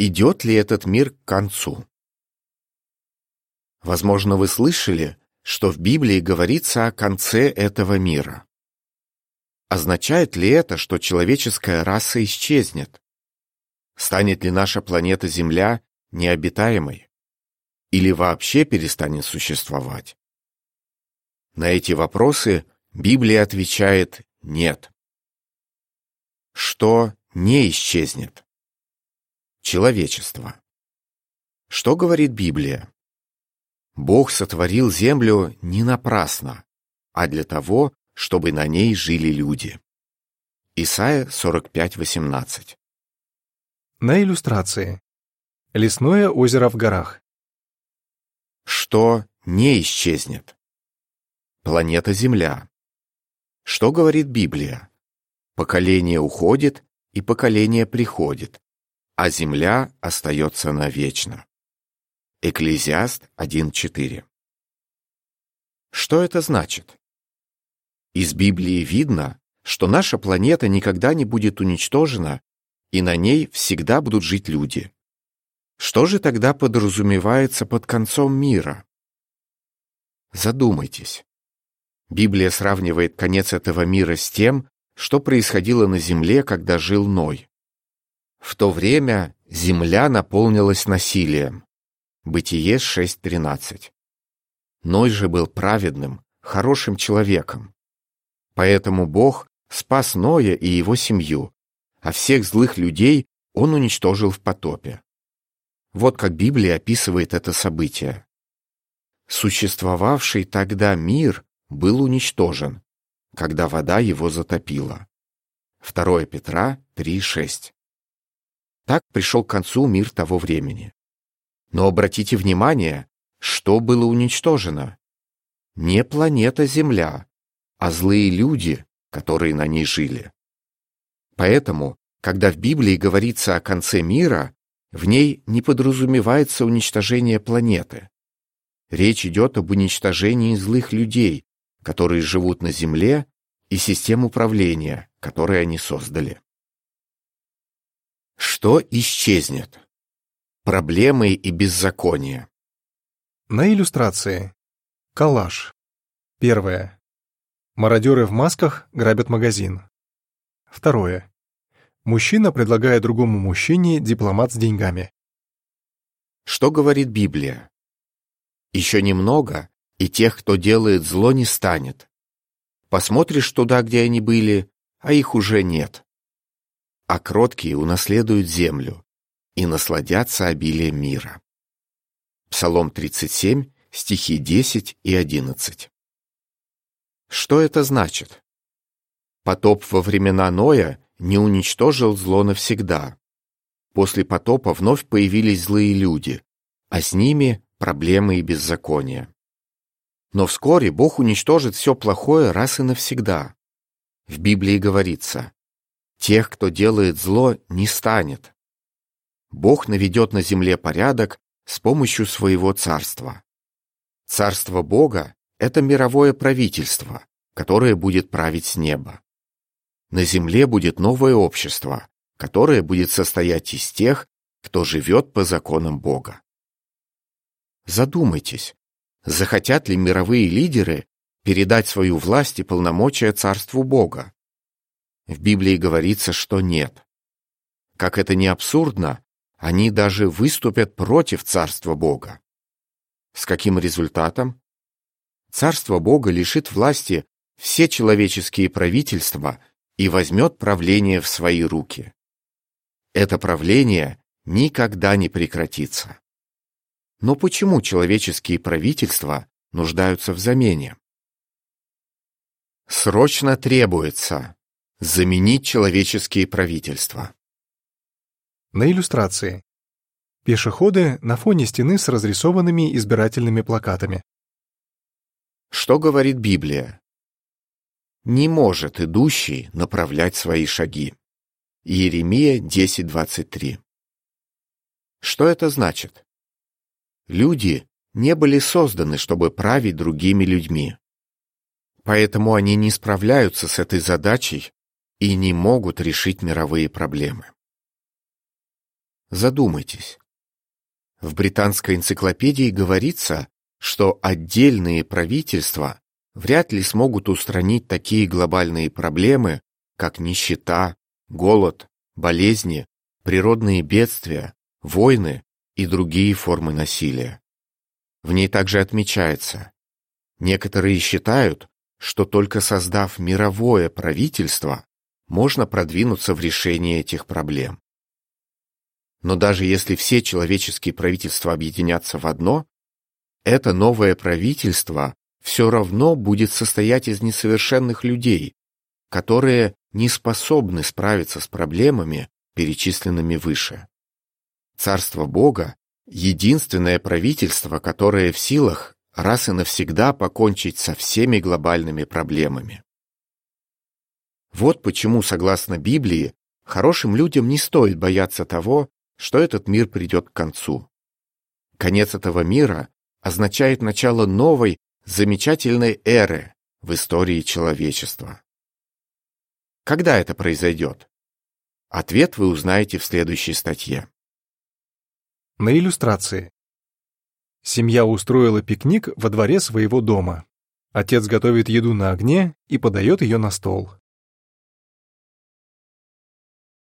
Идет ли этот мир к концу? Возможно, вы слышали, что в Библии говорится о конце этого мира. Означает ли это, что человеческая раса исчезнет? Станет ли наша планета Земля необитаемой? Или вообще перестанет существовать? На эти вопросы Библия отвечает «нет». Что не исчезнет? Человечество. Что говорит Библия? Бог сотворил землю не напрасно, а для того, чтобы на ней жили люди. Исайя 45:18. На иллюстрации. Лесное озеро в горах. Что не исчезнет? Планета Земля. Что говорит Библия? Поколение уходит, и поколение приходит, а земля остается навечно. Экклезиаст 1.4 Что это значит? Из Библии видно, что наша планета никогда не будет уничтожена, и на ней всегда будут жить люди. Что же тогда подразумевается под концом мира? Задумайтесь. Библия сравнивает конец этого мира с тем, что происходило на земле, когда жил Ной. В то время земля наполнилась насилием. Бытие 6.13. Ной же был праведным, хорошим человеком. Поэтому Бог спас Ноя и его семью, а всех злых людей он уничтожил в потопе. Вот как Библия описывает это событие. Существовавший тогда мир был уничтожен, когда вода его затопила. 2 Петра 3.6. Так пришел к концу мир того времени. Но обратите внимание, что было уничтожено? Не планета Земля, а злые люди, которые на ней жили. Поэтому, когда в Библии говорится о конце мира, в ней не подразумевается уничтожение планеты. Речь идет об уничтожении злых людей, которые живут на Земле, и систем управления, которые они создали. Что исчезнет? Проблемы и беззаконие. На иллюстрации. Коллаж. Первое. Мародеры в масках грабят магазин. Второе. Мужчина предлагает другому мужчине дипломат с деньгами. Что говорит Библия? Еще немного, и тех, кто делает зло, не станет. Посмотришь туда, где они были, а их уже нет. А кроткие унаследуют землю, и насладятся обилием мира. Псалом 37, стихи 10 и 11. Что это значит? Потоп во времена Ноя не уничтожил зло навсегда. После потопа вновь появились злые люди, а с ними проблемы и беззакония. Но вскоре Бог уничтожит все плохое раз и навсегда. В Библии говорится, «Тех, кто делает зло, не станет, Бог наведет на земле порядок с помощью своего царства. Царство Бога — это мировое правительство, которое будет править с неба. На земле будет новое общество, которое будет состоять из тех, кто живет по законам Бога. Задумайтесь, захотят ли мировые лидеры передать свою власть и полномочия царству Бога? В Библии говорится, что нет. Как это не абсурдно, они даже выступят против Царства Бога. С каким результатом? Царство Бога лишит власти все человеческие правительства и возьмет правление в свои руки. Это правление никогда не прекратится. Но почему человеческие правительства нуждаются в замене? Срочно требуется заменить человеческие правительства. На иллюстрации. Пешеходы на фоне стены с разрисованными избирательными плакатами. Что говорит Библия? Не может идущий направлять свои шаги. Иеремия 10.23 Что это значит? Люди не были созданы, чтобы править другими людьми. Поэтому они не справляются с этой задачей и не могут решить мировые проблемы. Задумайтесь. В британской энциклопедии говорится, что отдельные правительства вряд ли смогут устранить такие глобальные проблемы, как нищета, голод, болезни, природные бедствия, войны и другие формы насилия. В ней также отмечается, некоторые считают, что только создав мировое правительство, можно продвинуться в решении этих проблем. Но даже если все человеческие правительства объединятся в одно, это новое правительство все равно будет состоять из несовершенных людей, которые не способны справиться с проблемами, перечисленными выше. Царство Бога — единственное правительство, которое в силах раз и навсегда покончить со всеми глобальными проблемами. Вот почему, согласно Библии, хорошим людям не стоит бояться того, что этот мир придет к концу. Конец этого мира означает начало новой, замечательной эры в истории человечества. Когда это произойдет? Ответ вы узнаете в следующей статье. На иллюстрации. Семья устроила пикник во дворе своего дома. Отец готовит еду на огне и подает ее на стол.